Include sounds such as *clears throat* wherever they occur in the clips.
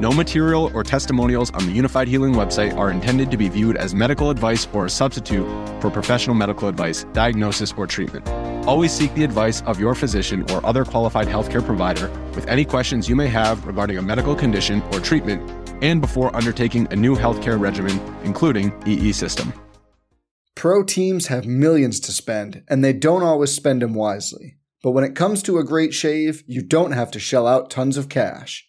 No material or testimonials on the Unifyd Healing website are intended to be viewed as medical advice or a substitute for professional medical advice, diagnosis, or treatment. Always seek the advice of your physician or other qualified healthcare provider with any questions you may have regarding a medical condition or treatment and before undertaking a new healthcare regimen, including EE system. Pro teams have millions to spend, and they don't always spend them wisely. But when it comes to a great shave, you don't have to shell out tons of cash.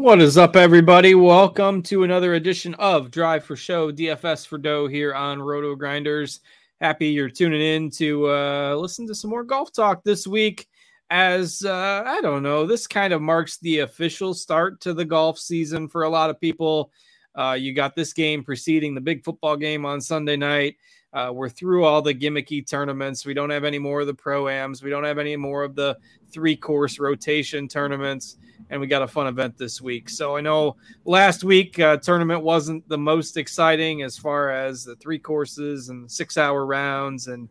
What is up, everybody? Welcome to another edition of Drive for Show, DFS for Dough here on RotoGrinders. Happy you're tuning in to uh, listen to some more golf talk this week. As uh, I don't know, this kind of marks the official start to the golf season for a lot of people. Uh, you got this game preceding the big football game on Sunday night. Uh, we're through all the gimmicky tournaments. We don't have any more of the pro-ams. We don't have any more of the three-course rotation tournaments, and we got a fun event this week. So I know last week uh, tournament wasn't the most exciting as far as the three courses and six-hour rounds, and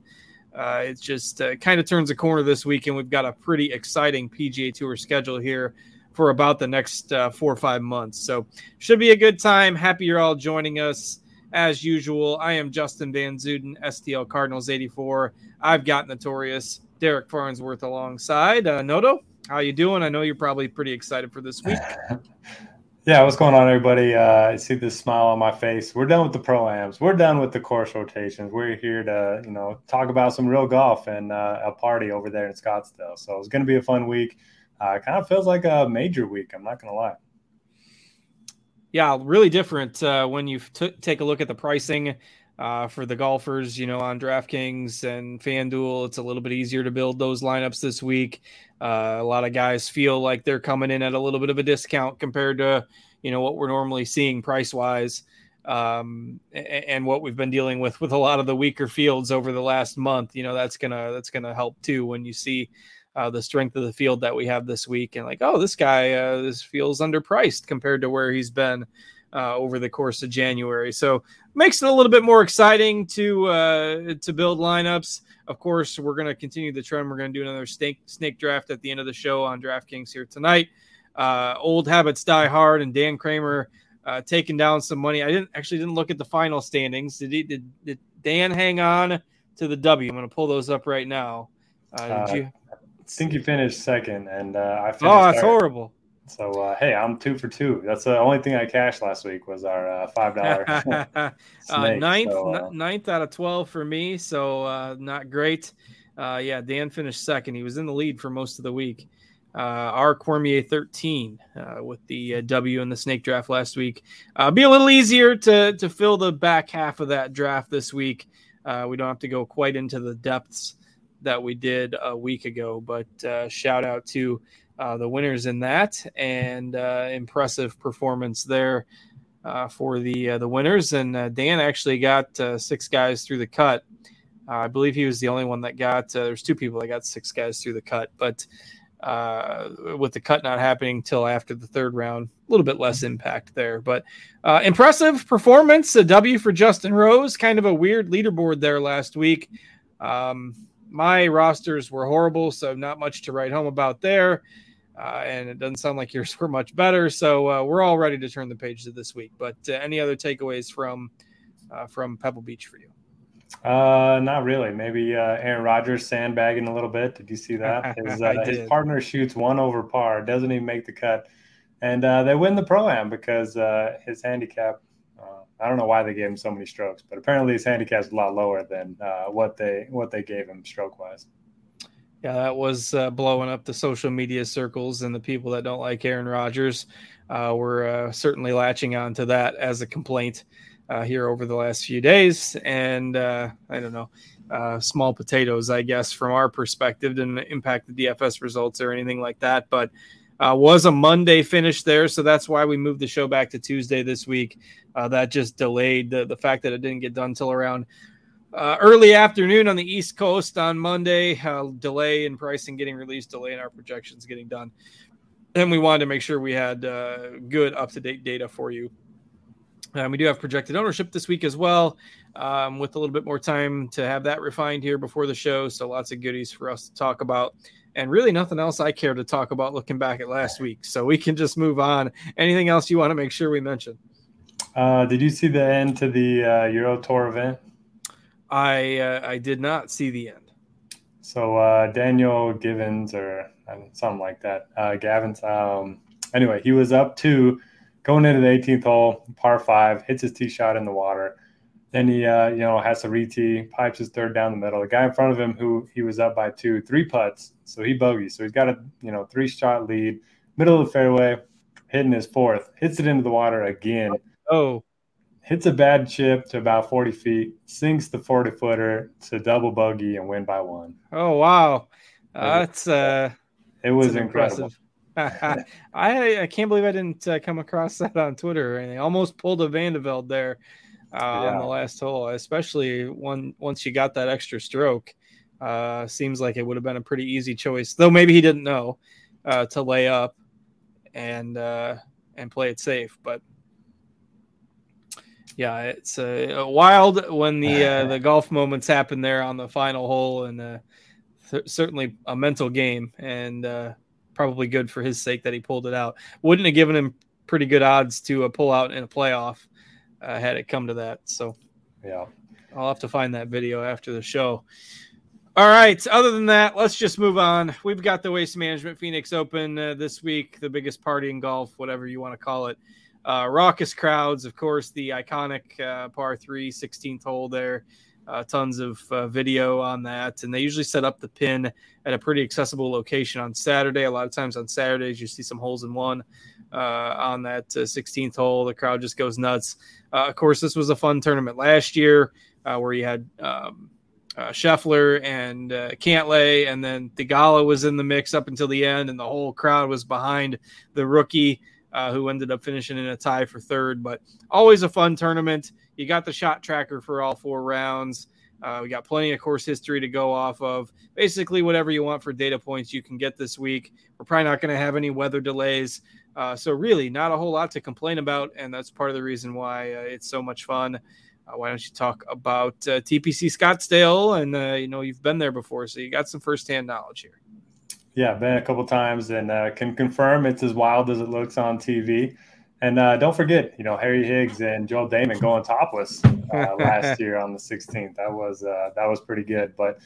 uh, it just uh, kind of turns a corner this week, and we've got a pretty exciting PGA Tour schedule here for about the next uh, four or five months. So should be a good time. Happy you're all joining us as usual, I am Justin Van Zuiden, STL Cardinals 84. I've got Notorious Derek Farnsworth alongside. Uh, Noto, how you doing? I know you're probably pretty excited for this week. *laughs* yeah, what's going on, everybody? Uh, I see this smile on my face. We're done with the pro-ams. We're done with the course rotations. We're here to, you know, talk about some real golf and uh, a party over there in Scottsdale. So it's going to be a fun week. Uh, it kind of feels like a major week. I'm not going to lie yeah, really different uh, when you t- take a look at the pricing uh, for the golfers. You know, on DraftKings and FanDuel, it's a little bit easier to build those lineups this week. Uh, a lot of guys feel like they're coming in at a little bit of a discount compared to you know what we're normally seeing price wise. Um, and what we've been dealing with with a lot of the weaker fields over the last month, you know, that's gonna that's gonna help too when you see uh, the strength of the field that we have this week and like, oh, this guy uh, this feels underpriced compared to where he's been uh, over the course of January. So makes it a little bit more exciting to uh, to build lineups. Of course, we're going to continue the trend. We're going to do another snake snake draft at the end of the show on DraftKings here tonight. Uh, old habits die hard, and Dan Kramer uh, taking down some money. I didn't actually didn't look at the final standings. Did he? Did, did Dan hang on to the W? I'm going to pull those up right now. Uh, did you? Think he finished second, and uh, I finished. Oh, that's third. horrible. So uh, hey, I'm two for two. That's the only thing I cashed last week was our uh, five dollar *laughs* uh, *laughs* ninth, so, uh, ninth out of twelve for me. So uh, not great. Uh, yeah, Dan finished second. He was in the lead for most of the week. Uh, our Cormier 13 uh, with the uh, W in the snake draft last week. Uh, be a little easier to to fill the back half of that draft this week. Uh, we don't have to go quite into the depths that we did a week ago, but uh, shout out to the winners in that and impressive performance there for the the winners. And Dan actually got six guys through the cut. I believe he was the only one that got. there's two people that got six guys through the cut, but uh, with the cut not happening till after the third round. A little bit less impact there, but uh, impressive performance. A W for Justin Rose. Kind of a weird leaderboard there last week. Um, my rosters were horrible, so not much to write home about there. Uh, and it doesn't sound like *laughs* yours were much better. So uh, we're all ready to turn the page to this week. But uh, any other takeaways from uh, from Pebble Beach for you? Uh, not really. Maybe uh, Aaron Rodgers sandbagging a little bit. Did you see *laughs* that? His, uh, his partner shoots one over par, doesn't even make the cut, and uh, they win the pro am because uh, his handicap. I don't know why they gave him so many strokes, but apparently his handicap is a lot lower than uh, what they what they gave him stroke wise. Yeah, that was uh, blowing up the social media circles, and the people that don't like Aaron Rodgers uh, were uh, certainly latching on to that as a complaint uh, here over the last few days. And uh, I don't know, small potatoes, I guess, from our perspective, didn't impact the DFS results or anything like that. But uh, was a Monday finish there, so that's why we moved the show back to Tuesday this week. Uh, that just delayed the, the fact that it didn't get done till around uh, early afternoon on the East Coast on Monday. delay in pricing getting released, delay in our projections getting done. And we wanted to make sure we had good up to date data for you um, we do have projected ownership this week as well, um, with a little bit more time to have that refined here before the show. So lots of goodies for us to talk about, and really nothing else I care to talk about looking back at last week. So we can just move on. Anything else you want to make sure we mention? Uh, did you see the end to the uh, Euro Tour event? I uh, I did not see the end. So uh, Daniel Givens or something like that, uh, Gavin's. Um, anyway, he was up to going into the 18th hole, par five, hits his tee shot in the water. Then he, uh, you know, has to re-tee, pipes his third down the middle. The guy in front of him, who he was up by two, three putts, so he bogeys. So he's got a, you know, three-shot lead, middle of the fairway, hitting his fourth, hits it into the water again. Oh, hits a bad chip to about 40 feet, sinks the 40 footer to double bogey and win by one. Oh wow, uh, that's uh, it was. Impressive. *laughs* I I can't believe I didn't uh, come across that on Twitter. or anything. almost pulled a van de Velde there uh, yeah. on the last hole, especially when once you got that extra stroke. Uh, seems like it would have been a pretty easy choice, though maybe he didn't know uh, to lay up and uh, and play it safe. But yeah, it's uh, wild when the uh, *laughs* the golf moments happen there on the final hole, and uh, th- certainly a mental game. And uh, probably good for his sake that he pulled it out. Wouldn't have given him pretty good odds to uh, pull out in a playoff uh, had it come to that. So, yeah, I'll have to find that video after the show. All right. Other than that, let's just move on. We've got the Waste Management Phoenix Open uh, this week, the biggest party in golf, whatever you want to call it. Uh, raucous crowds, of course, the iconic uh, par three, 16th hole there uh, tons of uh, video on that. And they usually set up the pin at a pretty accessible location on Saturday. A lot of times on Saturdays, you see some holes in one uh, on that uh, 16th hole. The crowd just goes nuts. Uh, of course, this was a fun tournament last year uh, where you had. Um, uh, Scheffler and uh, Cantlay, and then Theegala was in the mix up until the end, and the whole crowd was behind the rookie who ended up finishing in a tie for third. But always a fun tournament. You got the shot tracker for all four rounds. We got plenty of course history to go off of. Basically, whatever you want for data points, you can get this week. We're probably not going to have any weather delays. Uh, so, really, not a whole lot to complain about. And that's part of the reason why uh, it's so much fun. Uh, why don't you talk about uh, TPC Scottsdale? And, uh, you know, you've been there before, so you got some firsthand knowledge here. Yeah, been a couple times and can confirm it's as wild as it looks on TV. And uh, don't forget, you know, Harry Higgs and Joel Dahmen going topless uh, *laughs* last year on the 16th. That was uh, that was pretty good. But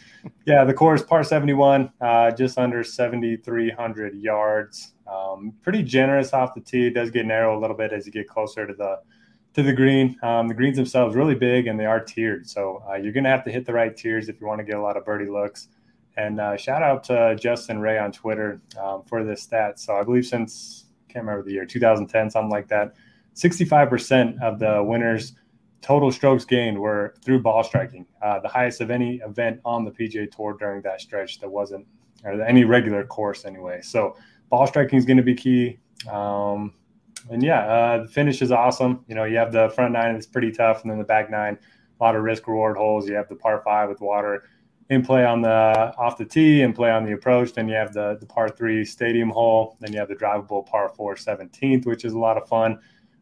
yeah, the course par 71, uh, just under 7,300 yards. Um, pretty generous off the tee. It does get narrow a little bit as you get closer to the to the green. Um, the greens themselves really big and they are tiered, so uh, you're going to have to hit the right tiers if you want to get a lot of birdie looks. And uh, shout out to Justin Ray on Twitter um, for this stat. So I believe since can't remember the year 2010, something like that, 65% of the winners total strokes gained were through ball striking, uh, the highest of any event on the PGA Tour during that stretch. That wasn't or any regular course anyway. So ball striking is going to be key. Um, and yeah, uh, the finish is awesome. You know, you have the front nine that's pretty tough, and then the back nine, a lot of risk reward holes. You have the par five with water in play on the off the tee and play on the approach. Then you have the the par three stadium hole. Then you have the drivable par four 17th, which is a lot of fun.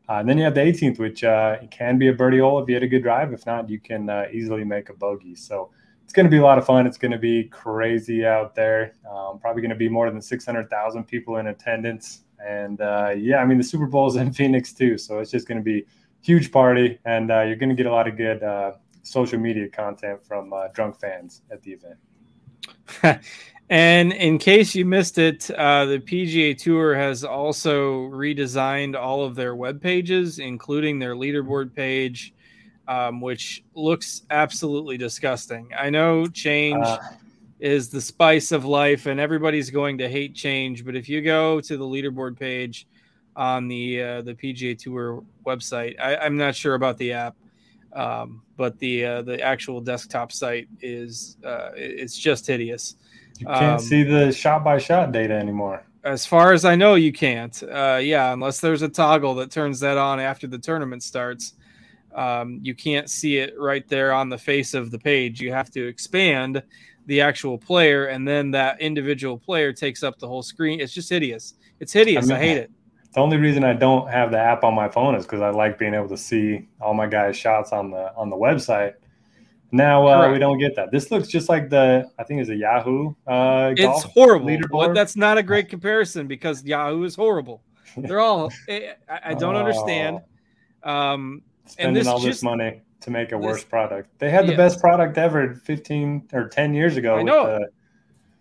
Uh, and then you have the 18th, which uh, can be a birdie hole if you had a good drive. If not, you can uh, easily make a bogey. So it's going to be a lot of fun. It's going to be crazy out there. Um, probably going to be more than 600,000 people in attendance. And uh, yeah, I mean, the Super Bowl is *laughs* in Phoenix too. So it's just going to be huge party. And uh, you're going to get a lot of good uh, social media content from uh, drunk fans at the event. *laughs* and in case you missed it, uh, the PGA Tour has also redesigned all of their web pages, including their leaderboard page, um, which looks absolutely disgusting. I know change. Uh is the spice of life, and everybody's going to hate change. But if you go to the leaderboard page on the uh, the PGA Tour website, I, am not sure about the app, um, but the uh, the actual desktop site is uh, it's just hideous. You can't um, see the shot by shot data anymore. As far as I know, you can't. Uh, yeah, unless there's a toggle that turns that on after the tournament starts. Um, you can't see it right there on the face of the page. You have to expand the actual player, and then that individual player takes up the whole screen. It's just hideous. It's hideous. I, mean, I hate it. The only reason I don't have the app on my phone is because I like being able to see all my guys' shots on the on the website. Now uh, we don't get that. This looks just like the I think it's a Yahoo. Uh, it's horrible. But that's not a great *laughs* comparison because Yahoo is horrible. They're all. Eh, I, I don't oh, understand. Um, spending this all just, this money to make a worse product. They had the best product ever 15 or 10 years ago. I know. The,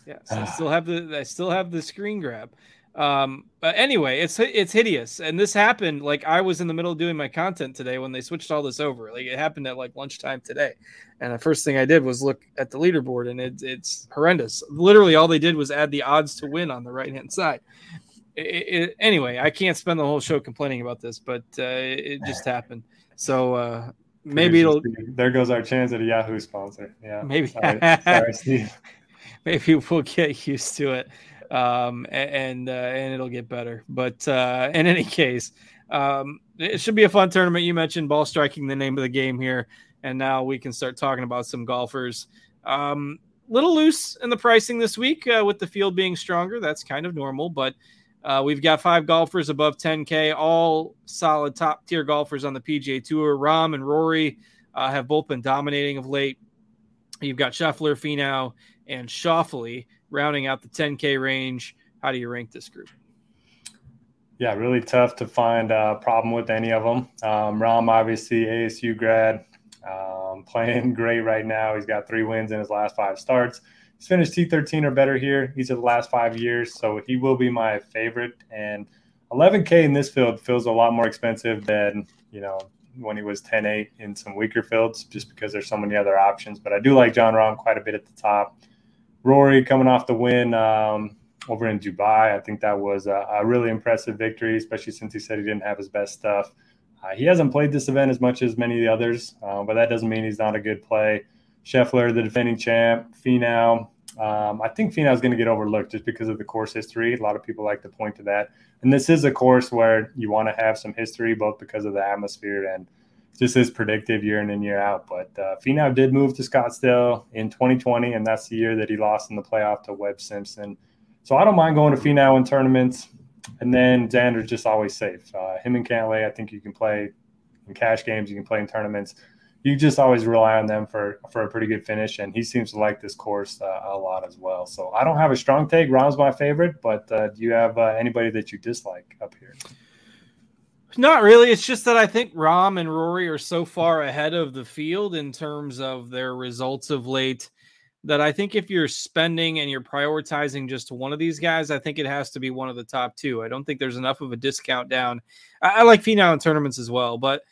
yes, I still have the I still have the screen grab. Um, but anyway, it's it's hideous, and this happened like I was in the middle of doing my content today when they switched all this over. Like it happened at like lunchtime today, and the first thing I did was look at the leaderboard, and it, it's horrendous. Literally, all they did was add the odds to win on the right hand side. It, it, anyway, I can't spend the whole show complaining about this, but uh, it just happened. So uh, maybe it'll. There goes our chance at a Yahoo sponsor. Yeah, maybe. Sorry, sorry Steve. *laughs* *laughs* maybe we'll get used to it, um, and uh, and it'll get better. But uh, in any case, um, it should be a fun tournament. You mentioned ball striking, the name of the game here, and now we can start talking about some golfers. Um, little loose in the pricing this week uh, with the field being stronger. That's kind of normal, but uh, we've got five golfers above 10K, all solid top tier golfers on the PGA Tour. Rahm and Rory uh, have both been dominating of late. You've got Scheffler, Finau, and Schauffele rounding out the 10K range. How do you rank this group? Yeah, really tough to find a problem with any of them. Um, Rahm, obviously, ASU grad, um, playing *laughs* great right now. He's got three wins in his last five starts. He's finished T13 or better here. He's of the last five years, so he will be my favorite. And 11K in this field feels a lot more expensive than you know when he was 10-8 in some weaker fields, just because there's so many other options. But I do like Jon Rahm quite a bit at the top. Rory coming off the win um, over in Dubai, I think that was a, a, really impressive victory, especially since he said he didn't have his best stuff. Uh, he hasn't played this event as much as many of the others, uh, but that doesn't mean he's not a good play. Scheffler, the defending champ, Finau. Um, I think Finau is going to get overlooked just because of the course history. A lot of people like to point to that. And this is a course where you want to have some history, both because of the atmosphere and just is predictive year in and year out. But uh, Finau did move to Scottsdale in 2020, and that's the year that he lost in the playoff to Webb Simpson. So I don't mind going to Finau in tournaments. And then Xander's just always safe. Uh, him and Cantlay, I think you can play in cash games, you can play in tournaments you just always rely on them for for a pretty good finish, and he seems to like this course uh, a lot as well. So I don't have a strong take. Rahm's my favorite, but uh, do you have uh, anybody that you dislike up here? Not really. It's just that I think Rahm and Rory are so far ahead of the field in terms of their results of late that I think if you're spending and you're prioritizing just one of these guys, I think it has to be one of the top two. I don't think there's enough of a discount down. I, I like Finau in tournaments as well, but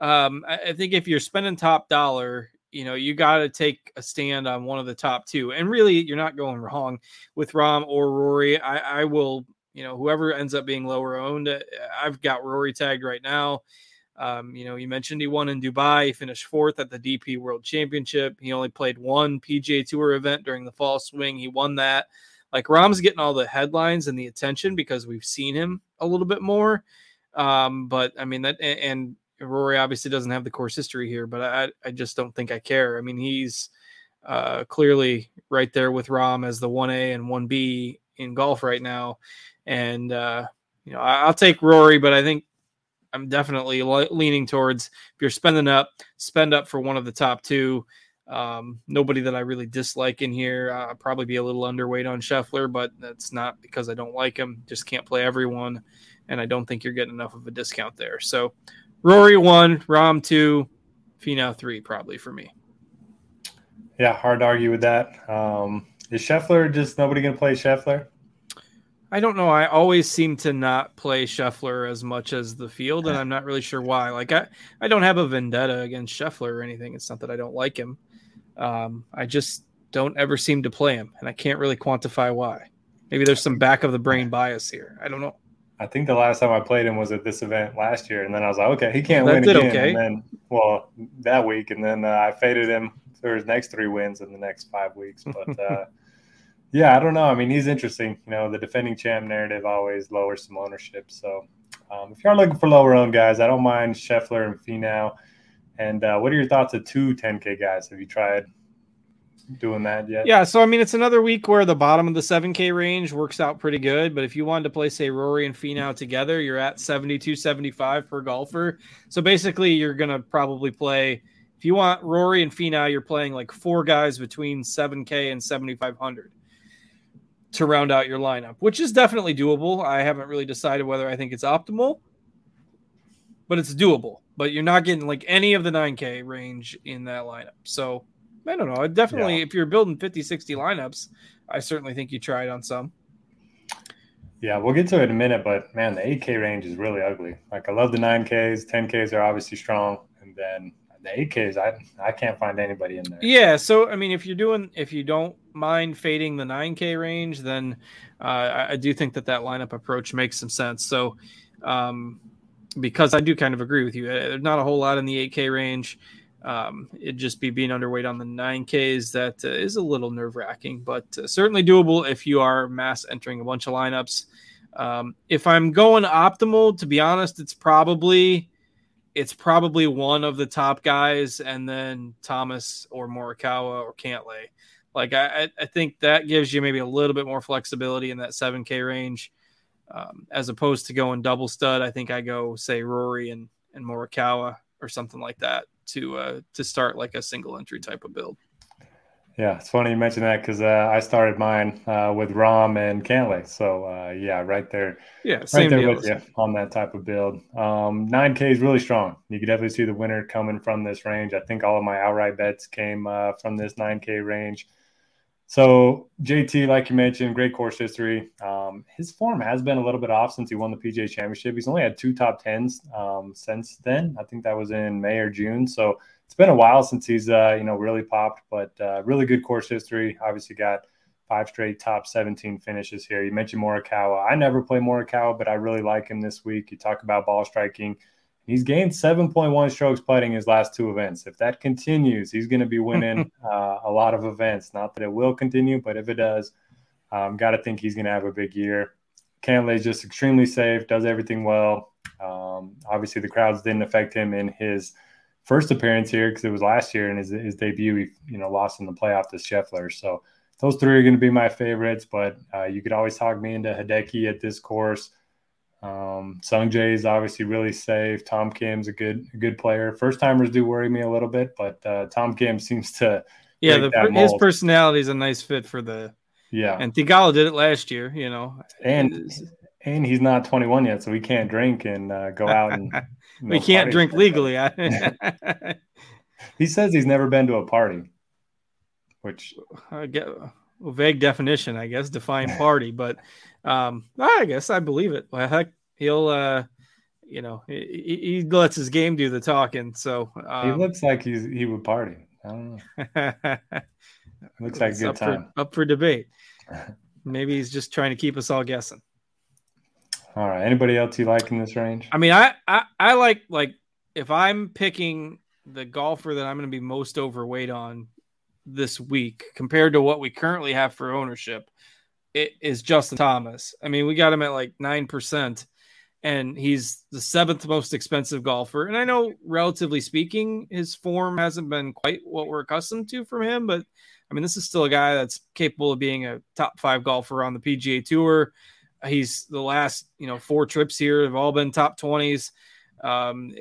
um, I, I think if you're spending top dollar, you know, you got to take a stand on one of the top two. And really, you're not going wrong with Rahm or Rory. I, I will, you know, whoever ends up being lower owned, uh, I've got Rory tagged right now. Um, you know, you mentioned he won in Dubai, he finished fourth at the DP World Championship. He only played one PGA Tour event during the fall swing. He won that. Like Rahm's getting all the headlines and the attention because we've seen him a little bit more. Um, but I mean that and Rory obviously doesn't have the course history here, but I I just don't think I care. I mean, he's uh, clearly right there with Rahm as the one A and one B in golf right now, and uh, you know I, will take Rory, but I think I'm definitely le- leaning towards if you're spending up, spend up for one of the top two. Um, nobody that I really dislike in here. Uh, probably be a little underweight on Scheffler, but that's not because I don't like him. Just can't play everyone, and I don't think you're getting enough of a discount there. So Rory one, Rahm two, Finau three, probably for me. Yeah, hard to argue with that. Um, is Scheffler just nobody going to play Scheffler? I don't know. I always seem to not play Scheffler as much as the field, and I'm not really sure why. Like I, I don't have a vendetta against Scheffler or anything. It's not that I don't like him. Um, I just don't ever seem to play him, and I can't really quantify why. Maybe there's some back of the brain bias here. I don't know. I think the last time I played him was at this event last year, and then I was like, okay, he can't win again. Okay. And then, well, that week, and then uh, I faded him for his next three wins in the next five weeks. But *laughs* uh, yeah, I don't know. I mean, he's interesting. You know, the defending champ narrative always lowers some ownership. So um, if you are looking for lower owned guys, I don't mind Scheffler and Finau. And uh, what are your thoughts of two 10K guys? Have you tried doing that yet. Yeah, so I mean, it's another week where the bottom of the 7K range works out pretty good. But if you wanted to play, say, Rory and Finau together, you're at 72, 75 per golfer. So basically, you're to probably play, if you want Rory and Finau, you're playing like four guys between 7K and 7,500 to round out your lineup, which is definitely doable. I haven't really decided whether I think it's optimal, but it's doable. But you're not getting like any of the 9K range in that lineup. So, I don't know. Definitely, yeah. if you're building 50, 60 lineups, I certainly think you try it on some. Yeah, we'll get to it in a minute, but man, the 8K range is really ugly. Like, I love the 9Ks, 10Ks are obviously strong, and then the 8Ks, I I can't find anybody in there. Yeah, so I mean, if you're doing, if you don't mind fading the 9K range, then uh, I, do think that that lineup approach makes some sense. So, um, because I do kind of agree with you, uh, there's not a whole lot in the 8K range. Um, it'd just be being underweight on the 9Ks that uh, is a little nerve wracking, but uh, certainly doable if you are mass entering a bunch of lineups. Um, if I'm going optimal, to be honest, it's probably it's probably one of the top guys, and then Thomas or Morikawa or Cantlay. Like I, I think that gives you maybe a little bit more flexibility in that 7K range, um, as opposed to going double stud. I think I go say Rory and and Morikawa or something like that to uh, to start like a single entry type of build. Yeah, it's funny you mentioned that because uh, I started mine uh, with Rahm and Cantlay. So uh, yeah, right there, yeah, right there with you on that type of build. Um, 9K is really strong. You can definitely see the winner coming from this range. I think all of my outright bets came uh, from this 9K range. So JT, like you mentioned, great course history. Um, his form has been a little bit off since he won the PGA Championship. He's only had two top tens um, since then. I think that was in May or June. So it's been a while since he's uh, you know really popped, but uh, really good course history. Obviously got five straight top 17 finishes here. You mentioned Morikawa. I never play Morikawa, but I really like him this week. You talk about ball striking. He's gained 7.1 strokes putting his last two events. If that continues, he's going to be winning *laughs* uh, a lot of events. Not that it will continue, but if it does, um, got to think he's going to have a big year. is just extremely safe, does everything well. Um, obviously, the crowds didn't affect him in his first appearance here because it was last year and his, his debut. He you know lost in the playoff to Scheffler. So those three are going to be my favorites. But uh, you could always talk me into Hideki at this course. Um, Sung Jae is obviously really safe. Tom Kim's a good a good player. First timers do worry me a little bit, but uh, Tom Kim *laughs* seems to yeah. The, his personality is a nice fit for the yeah. And Theegala did it last year, you know, and and he's not 21 yet, so we can't drink and uh, go out and. *laughs* You know, we can't drink legally. *laughs* he says he's never been to a party, which I get well, vague definition, I guess, define party, but um, I guess I believe it. Well, heck, he'll, uh, you know, he, he, lets his game do the talking. So um, he looks like he's he would party. I don't know. *laughs* looks like a good up time. For, up for debate. *laughs* Maybe he's just trying to keep us all guessing. All right. Anybody else you like in this range? I mean, I I, I like like if I'm picking the golfer that I'm going to be most overweight on this week compared to what we currently have for ownership, is Justin Thomas. I mean, we got him at like nine percent, and he's the seventh most expensive golfer. And I know, relatively speaking, his form hasn't been quite what we're accustomed to from him, but I mean, this is still a guy that's capable of being a top five golfer on the PGA Tour. He's the last, you know, four trips here have all been top 20s. Um,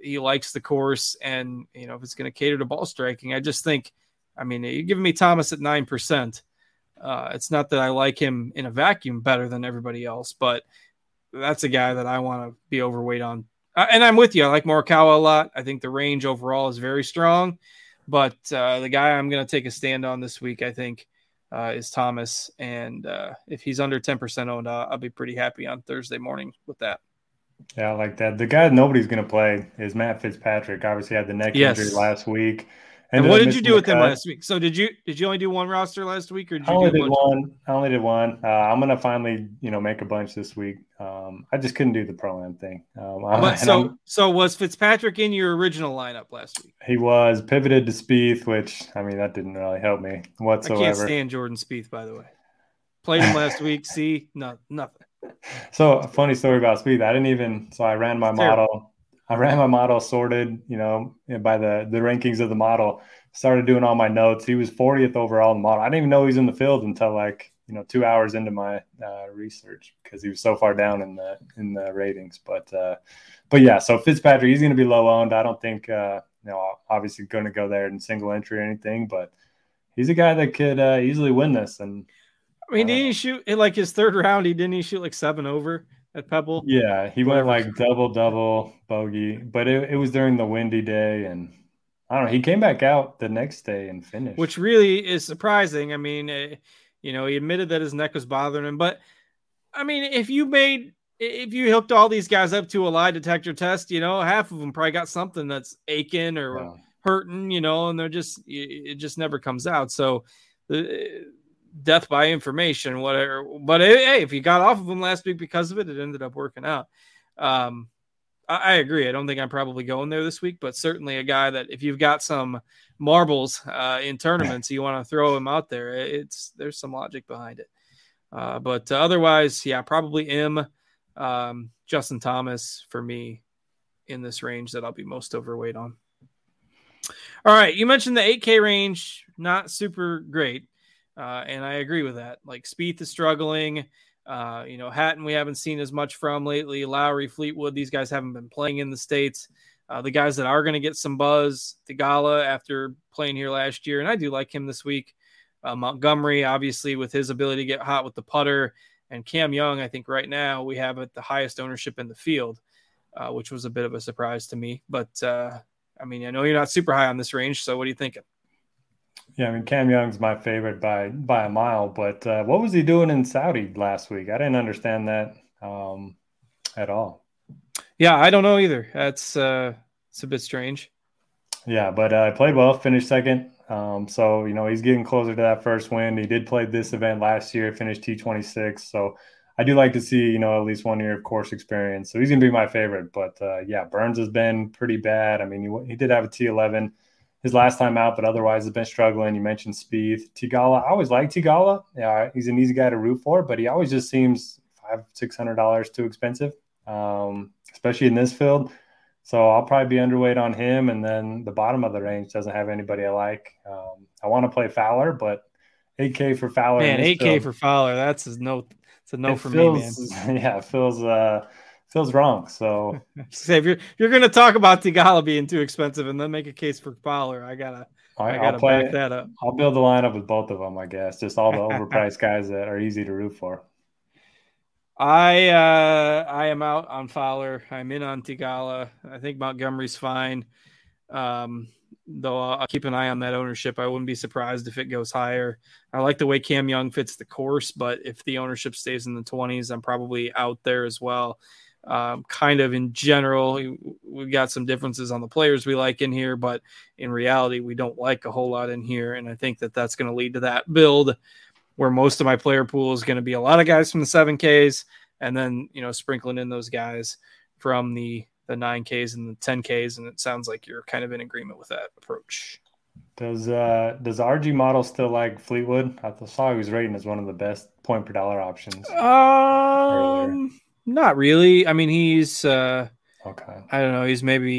he likes the course, and you know, if it's going to cater to ball striking, I just think, I mean, you're giving me Thomas at nine percent. Uh, it's not that I like him in a vacuum better than everybody else, but that's a guy that I want to be overweight on. Uh, and I'm with you. I like Morikawa a lot. I think the range overall is very strong. But uh, the guy I'm going to take a stand on this week, I think, uh, is Thomas. And uh, if he's under 10% owned, I'll, I'll be pretty happy on Thursday morning with that. Yeah, I like that. The guy nobody's going to play is Matt Fitzpatrick. Obviously, had the neck yes. injury last week. And what did you do with him last week? So did you did you only do one roster last week, or did I only did one? I only did one. Uh, I'm gonna finally, you know, make a bunch this week. Um, I just couldn't do the pro am thing. Um, but *laughs* so I'm, so was Fitzpatrick in your original lineup last week? He was pivoted to Spieth, which I mean that didn't really help me whatsoever. I can't stand Jordan Spieth, by the way. Played him last week. *laughs* See, no, nothing. So a funny story about Spieth. I didn't even. So I ran my model. I ran my model sorted, you know, by the the rankings of the model started doing all my notes. He was 40th overall in the model. I didn't even know he was in the field until like you know two hours into my uh, research because he was so far down in the in the ratings. But uh, but yeah, so Fitzpatrick he's going to be low owned. I don't think uh, you know obviously going to go there in single entry or anything, but he's a guy that could uh, easily win this. And I mean, didn't he shoot in like his third round? He didn't he shoot like seven over at Pebble? Yeah, he Whatever. went like double double bogey, but it, it was during the windy day and I don't know. He came back out the next day and finished, which really is surprising. I mean, uh, you know, he admitted that his neck was bothering him, but I mean, if you made if you hooked all these guys up to a lie detector test, you know, half of them probably got something that's aching or yeah. hurting, you know, and they're just it just never comes out. So the death by information, whatever. But hey, if you got off of them last week because of it, it ended up working out. Um, I, agree. I don't think I'm probably going there this week, but certainly a guy that if you've got some marbles uh, in tournaments, you want to throw him out there. It's there's some logic behind it. Uh, but uh, otherwise, yeah, probably M. Um, Justin Thomas for me in this range that I'll be most overweight on. All right, you mentioned the 8K range, not super great, uh, and I agree with that. Like Spieth is struggling. Uh, you know, Hatton, we haven't seen as much from lately. Lowry, Fleetwood, these guys haven't been playing in the States. Uh, the guys that are going to get some buzz, Theegala after playing here last year, and I do like him this week. Uh, Montgomery, obviously, with his ability to get hot with the putter, and Cam Young, I think right now we have at the highest ownership in the field, uh, which was a bit of a surprise to me. But uh, I mean, I know you're not super high on this range, so what are you thinking? Yeah, I mean Cam Young's my favorite by by a mile, but uh, what was he doing in Saudi last week? I didn't understand that um, at all. Yeah, I don't know either. That's uh, it's a bit strange. Yeah, but uh, played well, finished second. Um, so you know he's getting closer to that first win. He did play this event last year, finished T twenty six. So I do like to see you know at least one year of course experience. So he's gonna be my favorite. But uh, yeah, Burns has been pretty bad. I mean he, he did have a T eleven his last time out, but otherwise has been struggling. You mentioned Spieth, Theegala. I always like Theegala. Yeah, he's an easy guy to root for, but he always just seems five, six hundred dollars too expensive, um, especially in this field. So I'll probably be underweight on him, and then the bottom of the range doesn't have anybody I like. Um, I want to play Fowler, but 8K for Fowler. Man, 8K field, for Fowler. That's a no. It's a no for feels, me, man. *laughs* Yeah, it feels uh, feels wrong. So *laughs* if you're you're gonna talk about Theegala being too expensive and then make a case for Fowler, I gotta I, I gotta play, back that up. I'll build the lineup with both of them, I guess. Just all the *laughs* overpriced guys that are easy to root for. I uh, I am out on Fowler. I'm in on Theegala. I think Montgomery's fine. Um, though I'll keep an eye on that ownership. I wouldn't be surprised if it goes higher. I like the way Cam Young fits the course, but if the ownership stays in the 20s, I'm probably out there as well. Um, kind of in general, we've got some differences on the players we like in here, but in reality, we don't like a whole lot in here. And I think that that's going to lead to that build where most of my player pool is going to be a lot of guys from the 7Ks and then, you know, sprinkling in those guys from the the 9Ks and the 10Ks. And it sounds like you're kind of in agreement with that approach. Does uh does RG model still like Fleetwood? I saw he was rating as one of the best point per dollar options. Um, earlier. Not really. I mean, he's uh okay. I don't know. He's maybe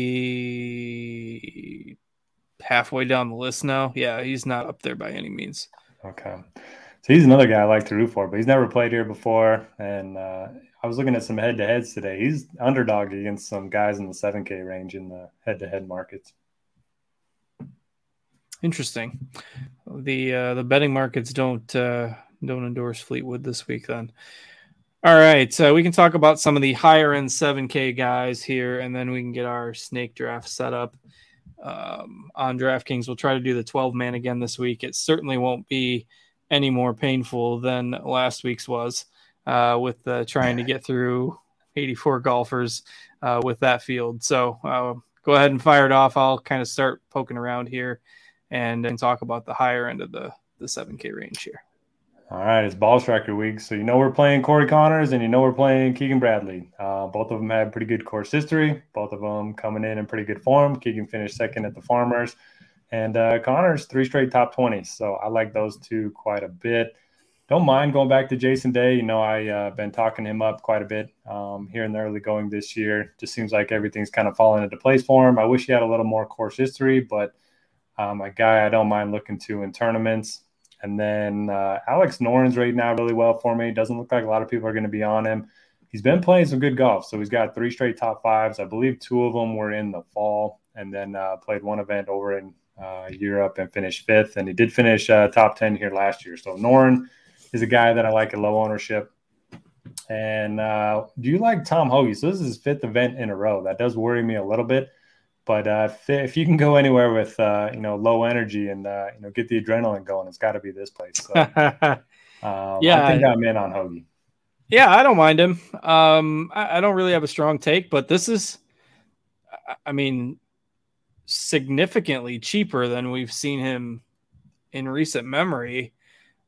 halfway down the list now. Yeah, he's not up there by any means. Okay. So he's another guy I like to root for, but he's never played here before. And uh, I was looking at some head to heads today. He's underdog against some guys in the 7K range in the head to head markets. Interesting. The uh, the betting markets don't uh, don't endorse Fleetwood this week. Then, all right. So we can talk about some of the higher end 7K guys here, and then we can get our snake draft set up um, on DraftKings. We'll try to do the 12 man again this week. It certainly won't be any more painful than last week's was uh, with uh, trying to get through 84 golfers uh, with that field. So uh, go ahead and fire it off. I'll kind of start poking around here and, and talk about the higher end of the, the 7K range here. All right, it's ball striker week, so you know we're playing Corey Conners and you know we're playing Keegan Bradley. Uh, both of them had pretty good course history. Both of them coming in in pretty good form. Keegan finished second at the Farmers. And uh, Conners, three straight top 20s. So I like those two quite a bit. Don't mind going back to Jason Day. You know, I've uh, been talking him up quite a bit um, here in the early going this year. Just seems like everything's kind of falling into place for him. I wish he had a little more course history, but um, a guy I don't mind looking to in tournaments. And then uh, Alex Noren's right now really well for me. Doesn't look like a lot of people are going to be on him. He's been playing some good golf. So he's got three straight top fives. I believe two of them were in the fall and then uh, played one event over in uh, Europe and finished fifth. And he did finish uh, top 10 here last year. So Noren is a guy that I like at low ownership. And uh, do you like Tom Hoge? So this is his fifth event in a row. That does worry me a little bit. But uh, if, if, you can go anywhere with uh, you know low energy and uh, you know get the adrenaline going, it's got to be this place. So, *laughs* um, yeah, I think I'm in on Hoge. Yeah, I don't mind him. Um, I, I, don't really have a strong take, but this is, I mean, significantly cheaper than we've seen him in recent memory.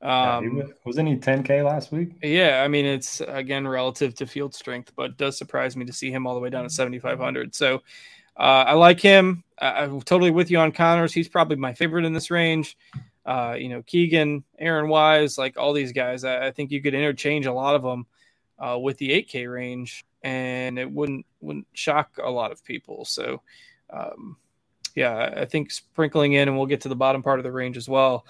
Um, yeah, wasn't he 10k last week? Yeah, I mean it's again relative to field strength, but does surprise me to see him all the way down to 7500. So uh, I like him. I, am totally with you on Conners. He's probably my favorite in this range. Uh, you know, Keegan, Aaron Wise, like all these guys, I, I think you could interchange a lot of them uh, with the 8K range, and it wouldn't wouldn't shock a lot of people. So. Um, yeah, I think sprinkling in, and we'll get to the bottom part of the range as well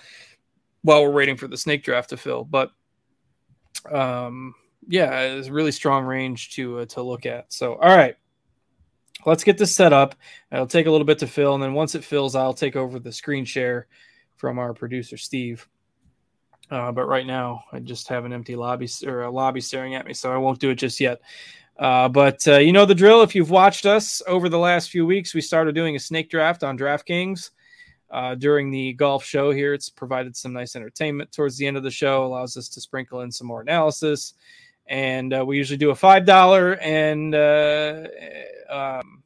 while we're waiting for the snake draft to fill. But um, yeah, it's a really strong range to uh, to look at. So, all right, let's get this set up. It'll take a little bit to fill, and then once it fills, I'll take over the screen share from our producer Steve. Uh, but right now, I just have an empty lobby or a lobby staring at me, so I won't do it just yet. Uh, but uh, you know the drill. If you've watched us over the last few weeks, we started doing a snake draft on DraftKings uh, during the golf show here. It's provided some nice entertainment towards the end of the show, allows us to sprinkle in some more analysis. And uh, we usually do a five dollar, and, uh, um,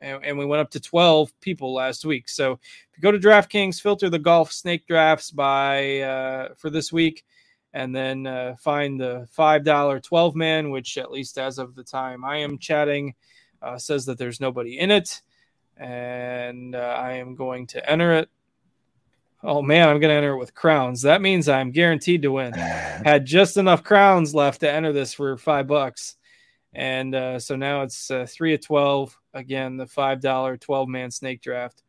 and we went up to twelve people last week. So if you go to DraftKings, filter the golf snake drafts by uh, for this week and then uh, find the $5 12 man, which at least as of the time I am chatting uh, says that there's nobody in it. And uh, I am going to enter it. Oh man, I'm going to enter it with crowns. That means I'm guaranteed to win. *laughs* Had just enough crowns left to enter this for five bucks. And uh, so now it's uh, three of 12. Again, the $5 12 man snake draft.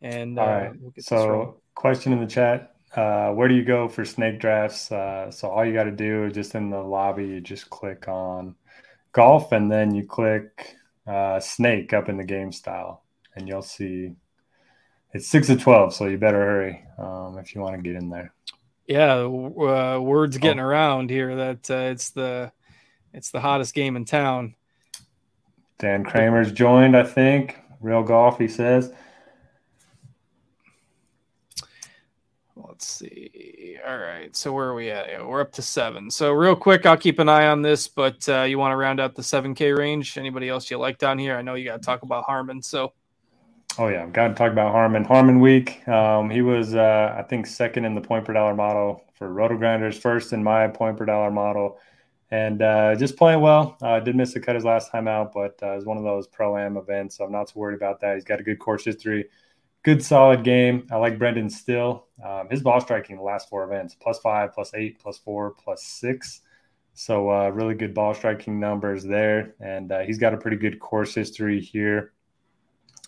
And all right. We'll so, question in the chat uh, where do you go for snake drafts? Uh, so all you got to do is just in the lobby, you just click on golf and then you click uh, snake up in the game style, and you'll see it's six to twelve. So you better hurry um, if you want to get in there. Yeah, uh, words getting oh. around here that uh, it's the It's the hottest game in town. Dan Kramer's joined, I think. Real golf, he says. Let's see. All right. So where are we at? Yeah, we're up to seven. So real quick, I'll keep an eye on this, but uh, you want to round out the 7K range? Anybody else you like down here? I know you got to talk about Harman, So. Oh yeah, I've got to talk about Harman. Harman week. Um, he was, uh, I think, second in the point per dollar model for RotoGrinders, first in my point per dollar model, and uh, just playing well. Uh, did miss a cut his last time out, but uh, it was one of those pro am events, so I'm not too worried about that. He's got a good course history good solid game. I like Brendan still. Um, his ball striking the last four events plus five, plus eight, plus four, plus six. So uh, really good ball striking numbers there, and uh, he's got a pretty good course history here.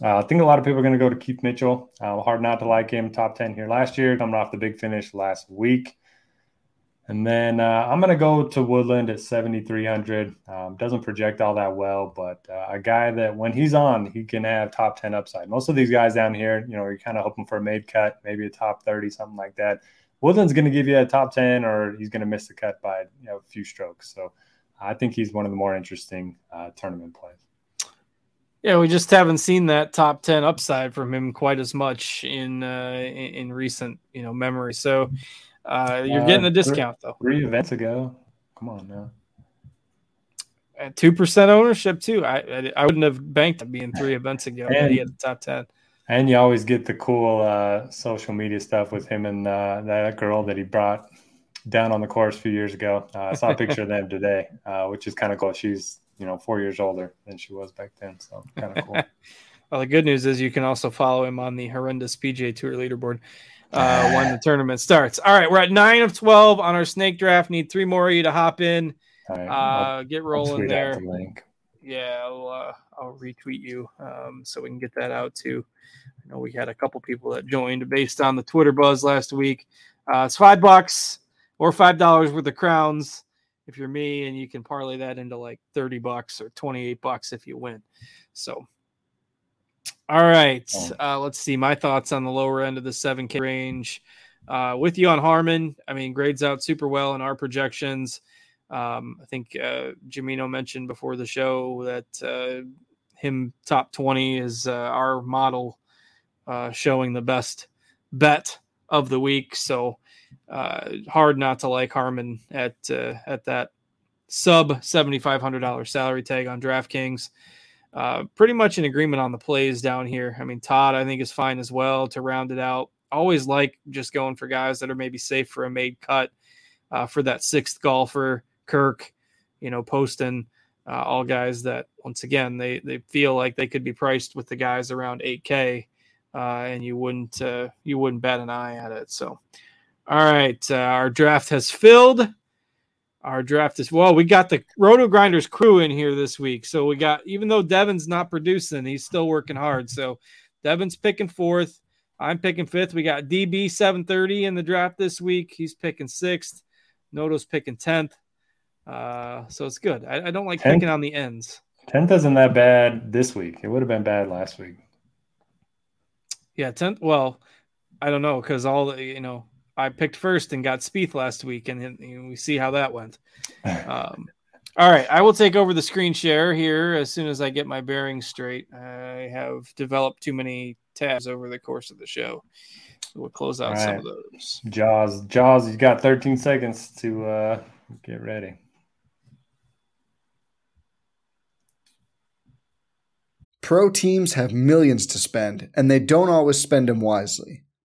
Uh, I think a lot of people are going to go to Keith Mitchell. Uh, hard not to like him. Top ten here last year, coming off the big finish last week. And then uh, I'm going to go to Woodland at 7,300. Um, doesn't project all that well, but uh, a guy that when he's on, he can have top 10 upside. Most of these guys down here, you know, you're kind of hoping for a made cut, maybe a top 30, something like that. Woodland's going to give you a top 10 or he's going to miss the cut by you know, a few strokes. So I think he's one of the more interesting uh, tournament plays. Yeah, we just haven't seen that top 10 upside from him quite as much in uh, in, recent, you know, memory. So uh, you're uh, getting a discount though. Three events ago. Come on now. At two percent ownership too. I, I, I wouldn't have banked on being three events ago. And, he had the top ten. And you always get the cool uh, social media stuff with him and uh, that girl that he brought down on the course a few years ago. Uh, I saw a picture of them today, uh, which is kind of cool. She's you know four years older than she was back then, so kind of cool. *laughs* well, the good news is you can also follow him on the horrendous PGA Tour leaderboard uh, *laughs* when the tournament starts. All right, we're at nine of twelve on our snake draft. Need three more of you to hop in. Right, uh, get rolling there. The yeah, I'll, uh, I'll retweet you um, so we can get that out too. I know we had a couple people that joined based on the Twitter buzz last week. Uh, it's five bucks or five dollars worth of crowns if you're me, and you can parlay that into like thirty bucks or twenty eight bucks if you win. So all right. Uh, let's see. My thoughts on the lower end of the 7K range. Uh, with you on Harman, I mean, grades out super well in our projections. Um, I think uh, Jamino mentioned before the show that uh, him top 20 is uh, our model uh, showing the best bet of the week. So uh, hard not to like Harman at uh, at that sub $7,500 salary tag on DraftKings. Uh, pretty much in agreement on the plays down here. I mean, Todd, I think, is fine as well to round it out. Always like just going for guys that are maybe safe for a made cut uh, for that sixth golfer, Kirk, you know, Poston, uh, all guys that, once again, they, they feel like they could be priced with the guys around 8K. Uh, and you wouldn't you wouldn't bat an eye at it. So, all right, our draft has filled our draft is well. We got the RotoGrinders crew in here this week, so we got even though Devin's not producing, he's still working hard. So Devin's picking fourth. I'm picking fifth. We got DB 730 in the draft this week. He's picking sixth. Noto's picking tenth. Uh, so it's good. I, I don't like tenth, picking on the ends. Tenth isn't that bad this week. It would have been bad last week. Yeah, tenth. Well, I don't know because all the you know I picked first and got Spieth last week, and, and we see how that went. *laughs* Um, all right, I will take over the screen share here as soon as I get my bearings straight. I have developed too many tabs over the course of the show. we'll close out right. some of those. Jaws, Jaws, you got 13 seconds to uh, get ready. Pro teams have millions to spend, and they don't always spend them wisely.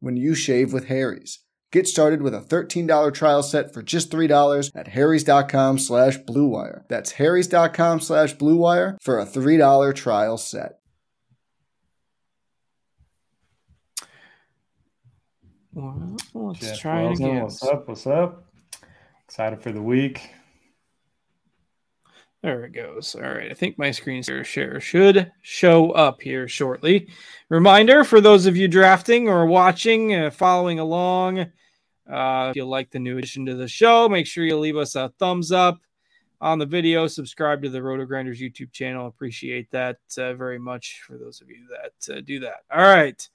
when you shave with Harry's. Get started with a $13 trial set for just $3 at harrys.com slash bluewire. That's harrys.com slash bluewire for a $3 trial set. Well, let's Jeff try it again. What's up? What's up? Excited for the week. There it goes. All right. I think my screen share should show up here shortly. Reminder for those of you drafting or watching, uh, following along, uh, if you like the new addition to the show, make sure you leave us a thumbs up on the video. Subscribe to the RotoGrinders YouTube channel. Appreciate that uh, very much for those of you that uh, do that. All right.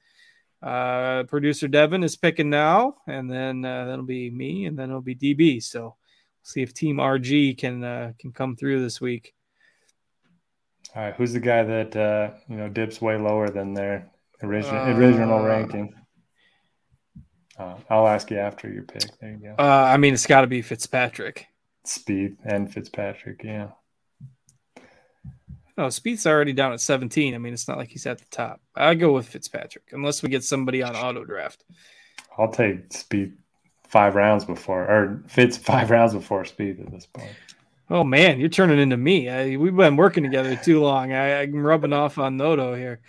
Uh, producer Devin is picking now, and then uh, that'll be me, and then it'll be DB. So see if Team RG can uh, can come through this week. All right, who's the guy that uh, you know dips way lower than their original Uh, original ranking? Uh, I'll ask you after your pick. There you go. Uh, I mean, it's got to be Fitzpatrick. Spieth and Fitzpatrick. Yeah. No, Spieth's already down at 17. I mean, it's not like he's at the top. I go with Fitzpatrick unless we get somebody on auto draft. I'll take Spieth five rounds before, or Fitz *laughs* five rounds before Spieth at this point. Oh man, you're turning into me. I, we've been working together too long. I, I'm rubbing off on Noto here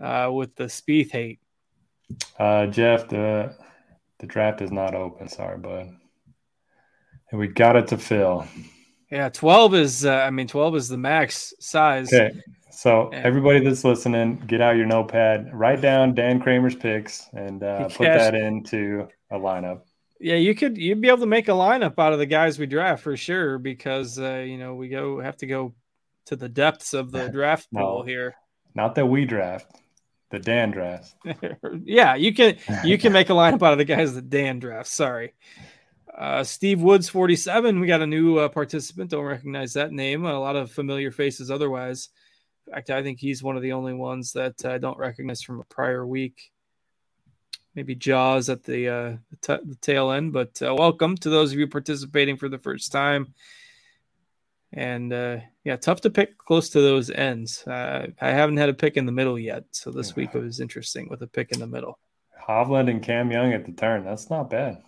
uh, with the Spieth hate. Uh, Jeff, the the draft is not open. Sorry, bud. And we got it to fill. Yeah, 12 is. Uh, I mean, 12 is the max size. Okay. So everybody that's listening, get out your notepad, write down Dan Kramer's picks, and uh, put that into a lineup. Yeah, you could. You'd be able to make a lineup out of the guys we draft for sure because uh, you know we go have to go to the depths of the *laughs* draft No. pool here. Not that we draft, the Dan draft. *laughs* yeah, you can you can make a lineup out of the guys that Dan drafts. Sorry. Uh, Steve Woods, 47. We got a new uh, participant. Don't recognize that name. A lot of familiar faces otherwise. In fact, I think he's one of the only ones that I don't recognize from a prior week. Maybe Jaws at the, uh, t- the tail end, but uh, welcome to those of you participating for the first time. And uh, yeah, tough to pick close to those ends. Uh, I haven't had a pick in the middle yet, so this week was interesting with a pick in the middle. Hovland and Cam Young at the turn. That's not bad.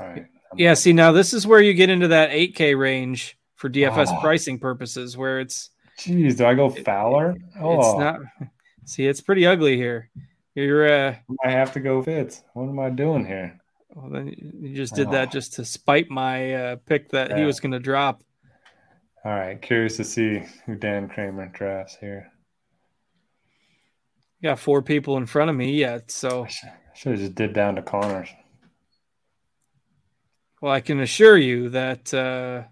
All right. Yeah, see now this is where you get into that 8K range for DFS Oh. pricing purposes, where it's Jeez, do I go Fowler? Oh, it's not. See, it's pretty ugly here. You're uh, I have to go Fitz. What am I doing here? well, then you just did that Oh. just to spite my uh, pick that he was going to drop. All right. Curious to see who Dan Kramer drafts here. Got four people in front of me yet, so I should have just did down to Conners. well, I can assure you that. Uh,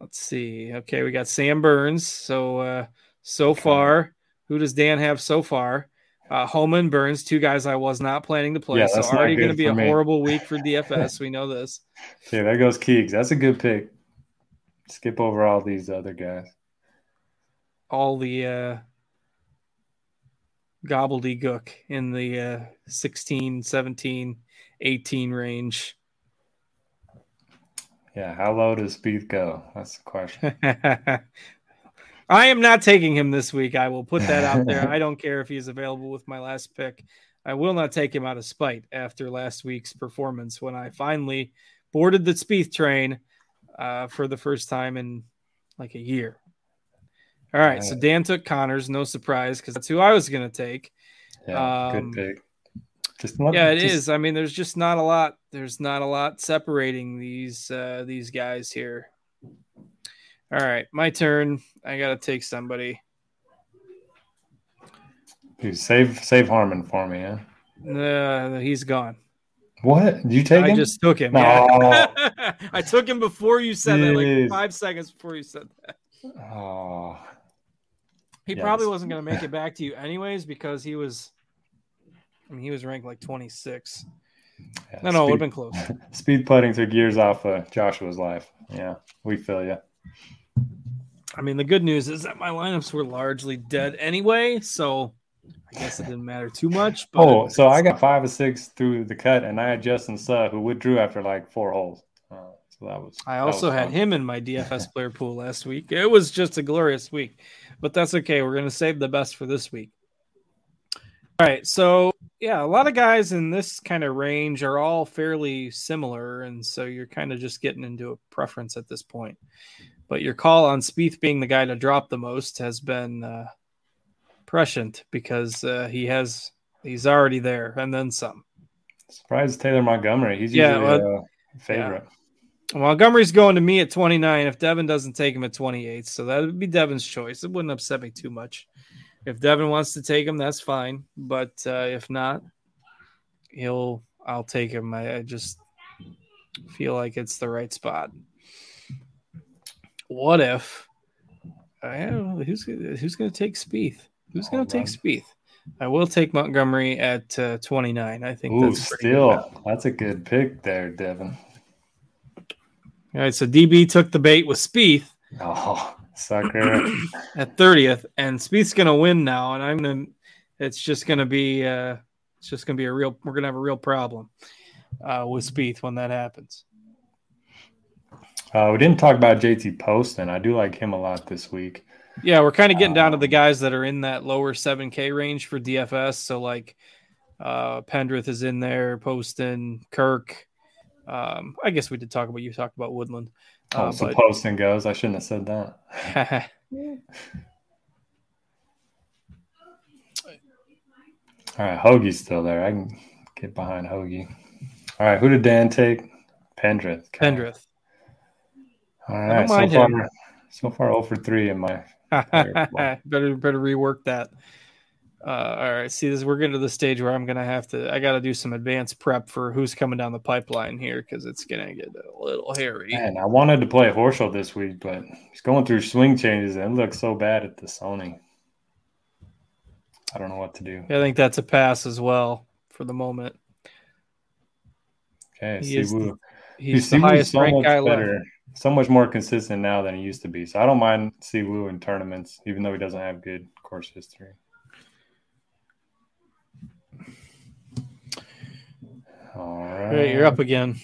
let's see. Okay, we got Sam Burns. So uh, so far, who does Dan have so far? Uh, Holman Burns, two guys I was not planning to play. Yeah, so already going to be a me. horrible week for *laughs* DFS. we know this. Okay, there goes Keegs. That's a good pick. Skip over all these other guys. all the uh, gobbledygook in the uh, 16, 17, 18 range. Yeah, how low does Spieth go? That's the question. *laughs* I am not taking him this week. I will put that out there. *laughs* I don't care if he's available with my last pick. I will not take him out of spite after last week's performance when I finally boarded the Spieth train uh, for the first time in like a year. All right, so Dan took Conners, no surprise because that's who I was going to take. Yeah, Um, good pick. Just let- Yeah, it is. just- I mean, there's just not a lot. There's not a lot separating these uh, these guys here. All right, my turn. I gotta take somebody. Dude, save save Harman for me, yeah. Uh, he's gone. What? Did you take I him? I just took him. No. yeah. *laughs* I took him before you said that, like five seconds before you said that. Oh, He Yes. probably wasn't gonna make it *laughs* back to you anyways because he was. I mean, he was ranked like 26. yeah, No, no, it would have been close. *laughs* Spieth putting took years off of Joshua's life. Yeah, we feel you. I mean, the good news is that my lineups were largely dead anyway, so I guess it didn't matter too much. But oh, so I got five or six through the cut, and I had Justin Suh who withdrew after like four holes. Uh, so that was. I also was had fun. him in my DFS player pool last week. It was just a glorious week, but that's okay. We're gonna save the best for this week. All right, so yeah, a lot of guys in this kind of range are all fairly similar, and so you're kind of just getting into a preference at this point. But your call on Spieth being the guy to drop the most has been uh, prescient because uh, he has he's already there and then some. Surprised Taylor Montgomery. He's yeah, usually well, a favorite. Yeah. Montgomery's going to me at 29 if Devin doesn't take him at 28. So that would be Devin's choice. It wouldn't upset me too much. If Devin wants to take him, that's fine. But uh, if not, he'll I'll take him. I, I just feel like it's the right spot. What if I don't know, who's who's going to take Spieth? Who's going to take Spieth? I will take Montgomery at uh, 29. I think Ooh, that's still good. that's a good pick there, Devin. All right, so DB took the bait with Spieth. Oh, sucker *clears throat* at 30th, and Spieth's going to win now, and I'm going to. It's just going to be. Uh, it's just going to be a real. We're going to have a real problem uh, with Spieth when that happens. Uh, we didn't talk about JT Poston. I do like him a lot this week. Yeah, we're kind of getting down to the um, guys that are in that lower 7K range for DFS. So like uh Pendrith is in there, Poston, Kirk. Um, I guess we did talk about you talked about Woodland. Uh, oh, so but... Poston goes. I shouldn't have said that. *laughs* *laughs* All right, Hoagie's still there. I can get behind Hoagie. All right, who did Dan take? Pendrith. Pendrith. All right, so far, so far, 0 for 3 in my *laughs* better better rework that. Uh, all right, see this. We're getting to the stage where I'm gonna have to. I got to do some advanced prep for who's coming down the pipeline here because it's gonna get a little hairy. And I wanted to play Horschel this week, but he's going through swing changes and looks so bad at the Sony. I don't know what to do. I think that's a pass as well for the moment. Okay, he is the, he's the highest so ranked guy better. left so much more consistent now than he used to be. So I don't mind Si Woo in tournaments, even though he doesn't have good course history. All right. you're up again.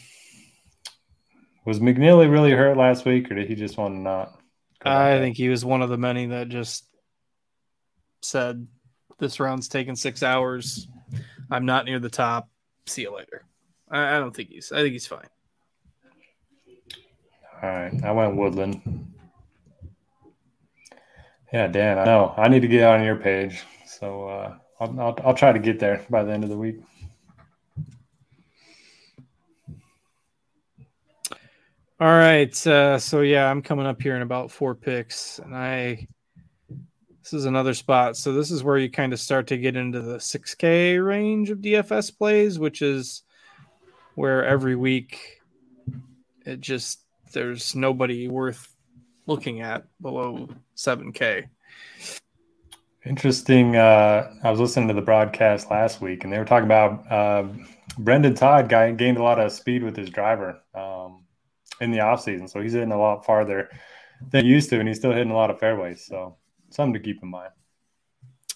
Was McNealy really hurt last week, or did he just want to not? I think he was one of the many that just said, "This round's taking six hours. I'm not near the top. See you later." I, I don't think he's. I think he's fine. All right, I went Woodland. Yeah, Dan, I know I need to get on your page, so uh, I'll, I'll I'll try to get there by the end of the week. All right, uh, so yeah, I'm coming up here in about four picks, and I this is another spot. So this is where you kind of start to get into the 6K range of DFS plays, which is where every week it just there's nobody worth looking at below 7K. Interesting. Uh, I was listening to the broadcast last week, and they were talking about uh, Brendon Todd guy gained a lot of speed with his driver um, in the offseason. So he's hitting a lot farther than he used to, and he's still hitting a lot of fairways. So something to keep in mind.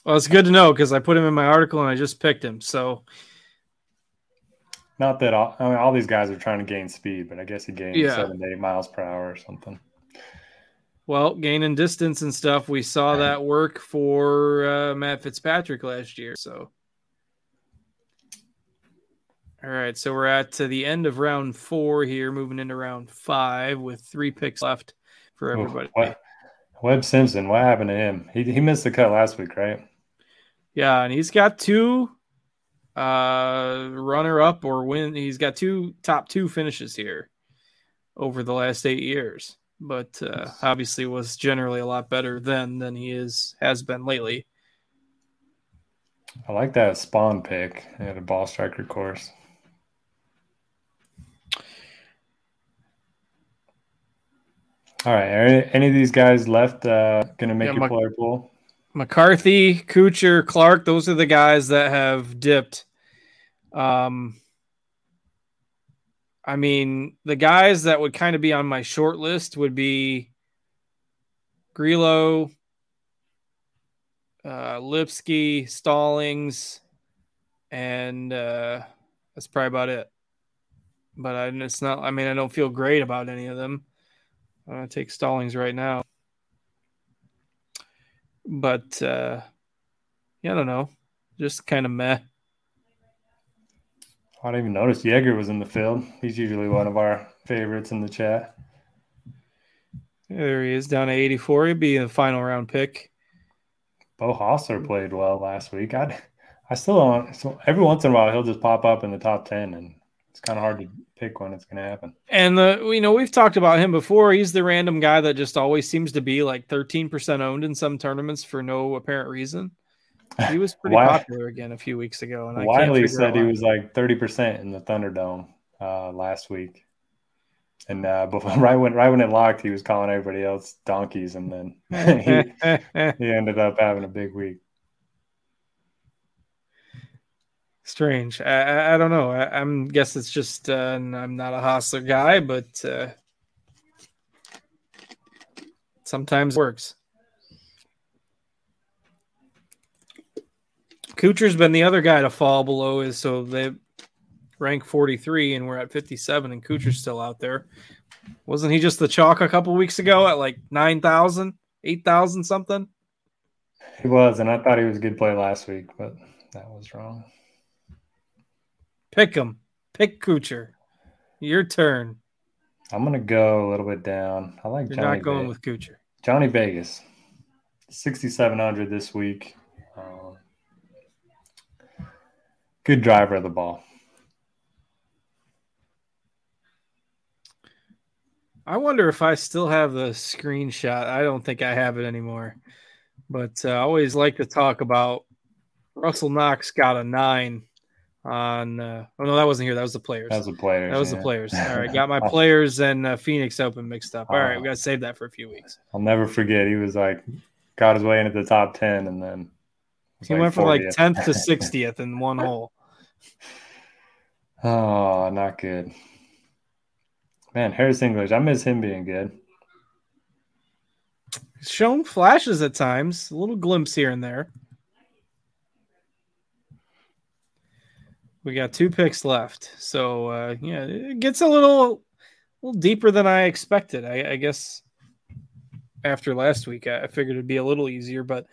Well, it's good to know because I put him in my article and I just picked him. So not that all, I mean, all these guys are trying to gain speed, but I guess he gained yeah. seven to eight miles per hour or something. Well, gaining distance and stuff, we saw that work for uh, Matt Fitzpatrick last year. So, all right, so we're at to the end of round four here, moving into round five with three picks left for everybody. Webb Simpson, what happened to him? He he missed the cut last week, right? Yeah, and he's got two uh, runner up or win. He's got two top two finishes here over the last eight years, but uh, obviously was generally a lot better then than he is has been lately. I like that Spaun pick at a ball striker course. All right, are any of these guys left uh, going to make yeah, your player pool? McCarthy, Kuchar, Clark, those are the guys that have dipped. Um, I mean, the guys that would kind of be on my short list would be Grillo, uh, Lipsky, Stallings, and uh, that's probably about it. But I, it's not. I mean, I don't feel great about any of them. I'm gonna take Stallings right now, but uh, yeah, I don't know. Just kind of meh. I didn't even notice Jaeger was in the field. He's usually one of our favorites in the chat. There he is down to 84. He'd be a final round pick. Beau Hossler played well last week. I I still don't. So every once in a while, he'll just pop up in the top ten, and it's kind of hard to pick when it's going to happen. And the you know we've talked about him before. He's the random guy that just always seems to be like 13% owned in some tournaments for no apparent reason. He was pretty *laughs* popular again a few weeks ago, and Wiley said he was like 30% in the Thunderdome uh, last week. And uh, *laughs* but right when right when it locked, he was calling everybody else donkeys, and then *laughs* he, he ended up having a big week. Strange. I, I don't know. I, am guess it's just uh, I'm not a Hossler guy, but uh, sometimes works. Kuchar's been the other guy to fall below is so they rank 43 and we're at 57 and Kuchar's still out there. Wasn't he just the chalk a couple weeks ago at like 9,000, 8,000 something? He was, and I thought he was a good play last week, but that was wrong. Pick him. Pick Kuchar. Your turn. I'm gonna go a little bit down. I like You're Johnny not going Ve- with Kuchar. Johnny Vegas, 6,700 this week. Um, good driver of the ball. I wonder if I still have the screenshot. I don't think I have it anymore. But uh, I always like to talk about Russell Knox got a nine on. Uh, oh no, that wasn't here. That was the players. That was the players. That was yeah. the players. All right, *laughs* got my players and uh, Phoenix Open mixed up. All right, we got to save that for a few weeks. I'll never forget. He was like, got his way into the top ten, and then he like went from 40th. like tenth to *laughs* sixtieth in one hole. Oh, not good. Man, Harris English, I miss him being good. Shown flashes at times, a little glimpse here and there. We got two picks left, so uh, yeah, it gets a little, a little deeper than I expected. I, I guess after last week, I, I, figured it'd be a little easier, but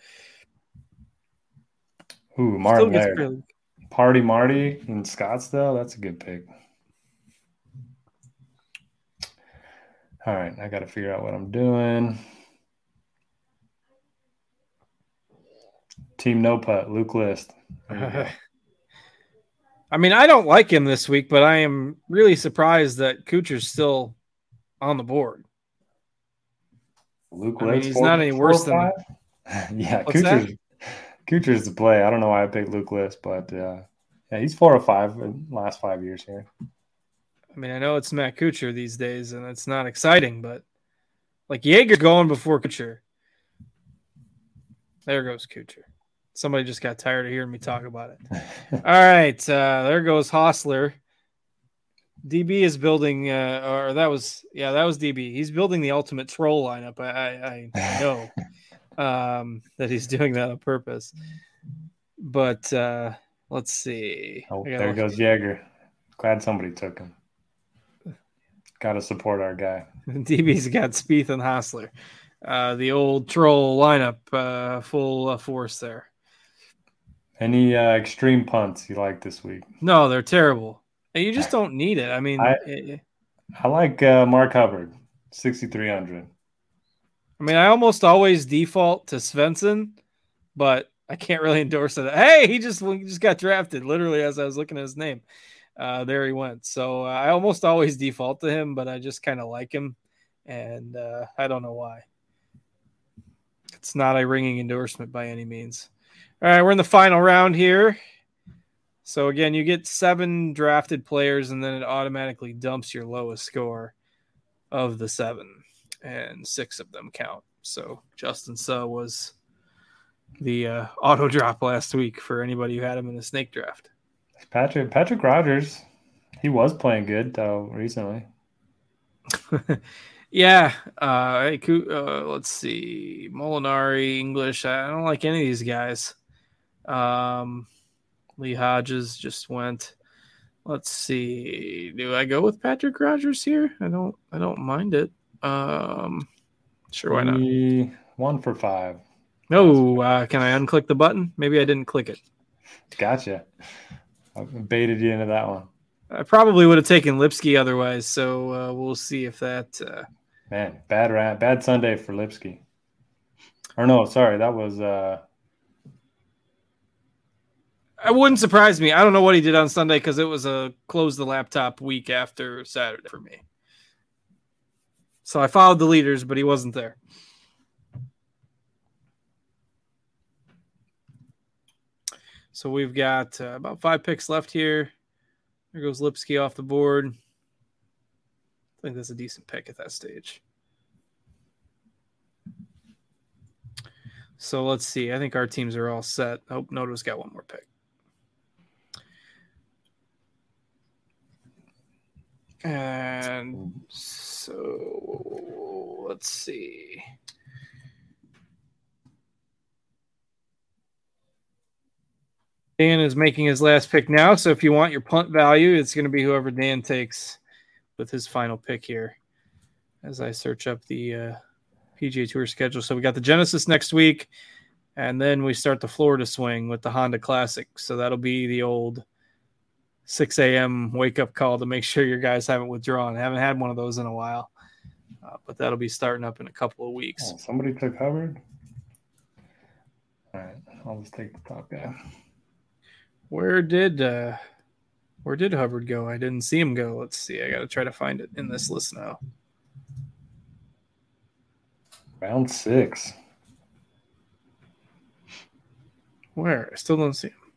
ooh, Martin, Party Marty in Scottsdale, that's a good pick. All right, I got to figure out what I'm doing. Team No Putt, Luke List. *laughs* I mean, I don't like him this week, but I am really surprised that Kuchar's still on the board. Luke I List, mean, he's four, not any worse than. *laughs* yeah, Kuchar's, Kuchar's the play. I don't know why I picked Luke List, but uh, yeah, he's four or five in the last five years here. I mean, I know it's Matt Kuchar these days, and it's not exciting, but like Jaeger going before Kuchar. There goes Kuchar. Somebody just got tired of hearing me talk about it. *laughs* All right, uh, there goes Hossler. DB is building, uh, or that was yeah, that was DB. He's building the ultimate troll lineup. I, I, I *laughs* know um, that he's doing that on purpose. But uh, let's see. Oh, there goes Jaeger. Glad somebody took him. Got to support our guy. *laughs* DB's got Spieth and Hossler, Uh, the old troll lineup, uh, full uh, force there. Any uh, extreme punts you like this week? No, they're terrible. You just don't need it. I mean, I, it, I like uh, Mark Hubbard, 6,300. I mean, I almost always default to Svensson, but I can't really *laughs* endorse it. Hey, he just he just got drafted literally as I was looking at his name uh, there he went. So uh, I almost always default to him, but I just kind of like him, and uh, I don't know why. It's not a ringing endorsement by any means. All right, we're in the final round here. So again, you get seven drafted players, and then it automatically dumps your lowest score of the seven, and six of them count. So Justin Suh was the uh, auto drop last week for anybody who had him in the snake draft. Patrick Patrick Rodgers, he was playing good though recently. *laughs* Yeah, uh, uh, let's see, Molinari, English. I don't like any of these guys. Um, Lee Hodges just went. Let's see. Do I go with Patrick Rodgers here? I don't. I don't mind it. Um, sure, why not? One for five. No, uh, can I unclick the button? Maybe I didn't click it. Gotcha. I baited you into that one. I probably would have taken Lipsky otherwise, so uh, we'll see if that. Uh... Man, bad rat, bad Sunday for Lipsky. Or no, sorry, that was. uh It wouldn't surprise me. I don't know what he did on Sunday because it was a close the laptop week after Saturday for me. So I followed the leaders, but he wasn't there. So we've got uh, about five picks left here. There goes Lipsky off the board. I think that's a decent pick at that stage. So let's see. I think our teams are all set. Oh, Noto's got one more pick. And so let's see. Dan is making his last pick now. So if you want your punt value, it's going to be whoever Dan takes with his final pick here. As I search up the uh, PGA Tour schedule, so we got the Genesis next week, and then we start the Florida swing with the Honda Classic. So that'll be the old 6 a.m. wake up call to make sure your guys haven't withdrawn. I haven't had one of those in a while, uh, but that'll be starting up in a couple of weeks. Oh, somebody took Hubbard. All right, I'll just take the top guy. Where did uh where did Hubbard go? I didn't see him go. Let's see. I got to try to find it in this list now. Round 6. Where? I still don't see him.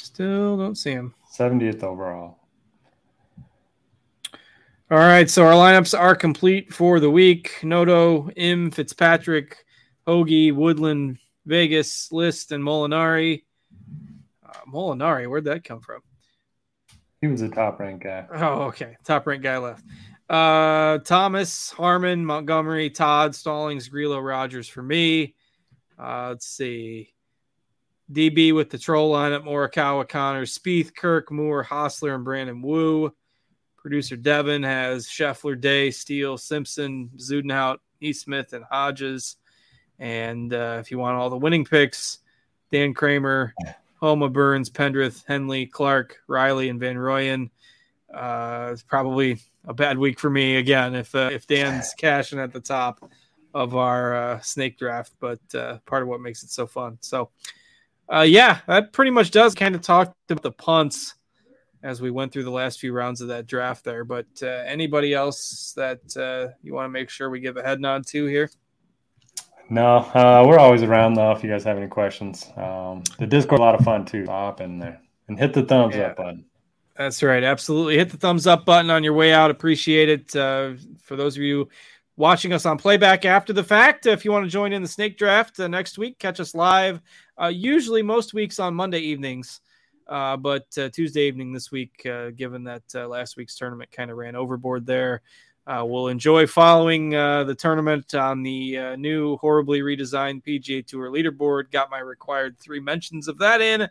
Still don't see him. 70th overall. All right, so our lineups are complete for the week. Noto, Im, Fitzpatrick, Hoagie, Woodland, Vegas, List, and Molinari. Molinari, where'd that come from? He was a top ranked guy. Oh, okay. Top ranked guy left. Uh, Thomas, Harman, Montgomery, Todd, Stallings, Grillo, Rodgers for me. Uh, let's see. DB with the troll lineup, Morikawa, Connor, Spieth, Kirk, Moore, Hossler, and Brandon Wu. Producer Devin has Scheffler, Day, Steele, Simpson, Zudenhout, Smith, and Hodges. And uh, if you want all the winning picks, Dan Kramer, Homa, Burns, Pendrith, Henley, Clark, Riley, and Van Rooyen. Uh, it's probably a bad week for me again if uh, if Dan's *laughs* cashing at the top of our uh, snake draft, but uh, part of what makes it so fun. So, uh, yeah, that pretty much does kind of talk about the punts as we went through the last few rounds of that draft there. But uh, anybody else that uh, you want to make sure we give a head nod to here? No, uh, we're always around though. If you guys have any questions, um, the Discord a lot of fun too. Hop in there and hit the thumbs yeah. up button. That's right, absolutely. Hit the thumbs up button on your way out. Appreciate it. Uh, for those of you watching us on playback after the fact, if you want to join in the snake draft uh, next week, catch us live. Uh, usually, most weeks on Monday evenings. Uh, but uh, Tuesday evening this week, uh, given that uh, last week's tournament kind of ran overboard there, we'll enjoy following the tournament on the new, horribly redesigned PGA Tour leaderboard. Got my required three mentions of that in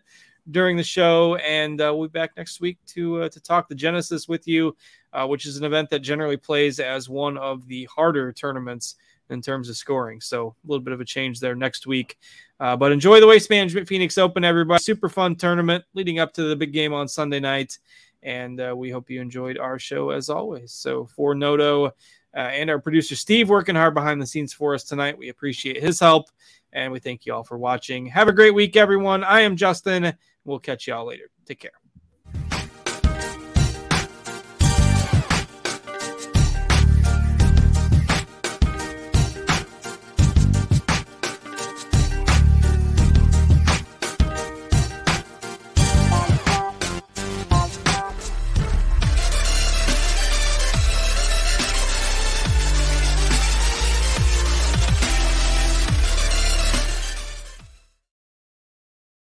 during the show, and we'll be back next week to to talk the Genesis with you, uh, which is an event that generally plays as one of the harder tournaments in terms of scoring. So a little bit of a change there next week. but enjoy the Waste Management Phoenix Open, everybody! Super fun tournament leading up to the big game on Sunday night. And uh, we hope you enjoyed our show as always. So for Noto uh, and our producer Steve working hard behind the scenes for us tonight, we appreciate his help. And we thank you all for watching. Have a great week, everyone. I am Justin. We'll catch you all later. Take care.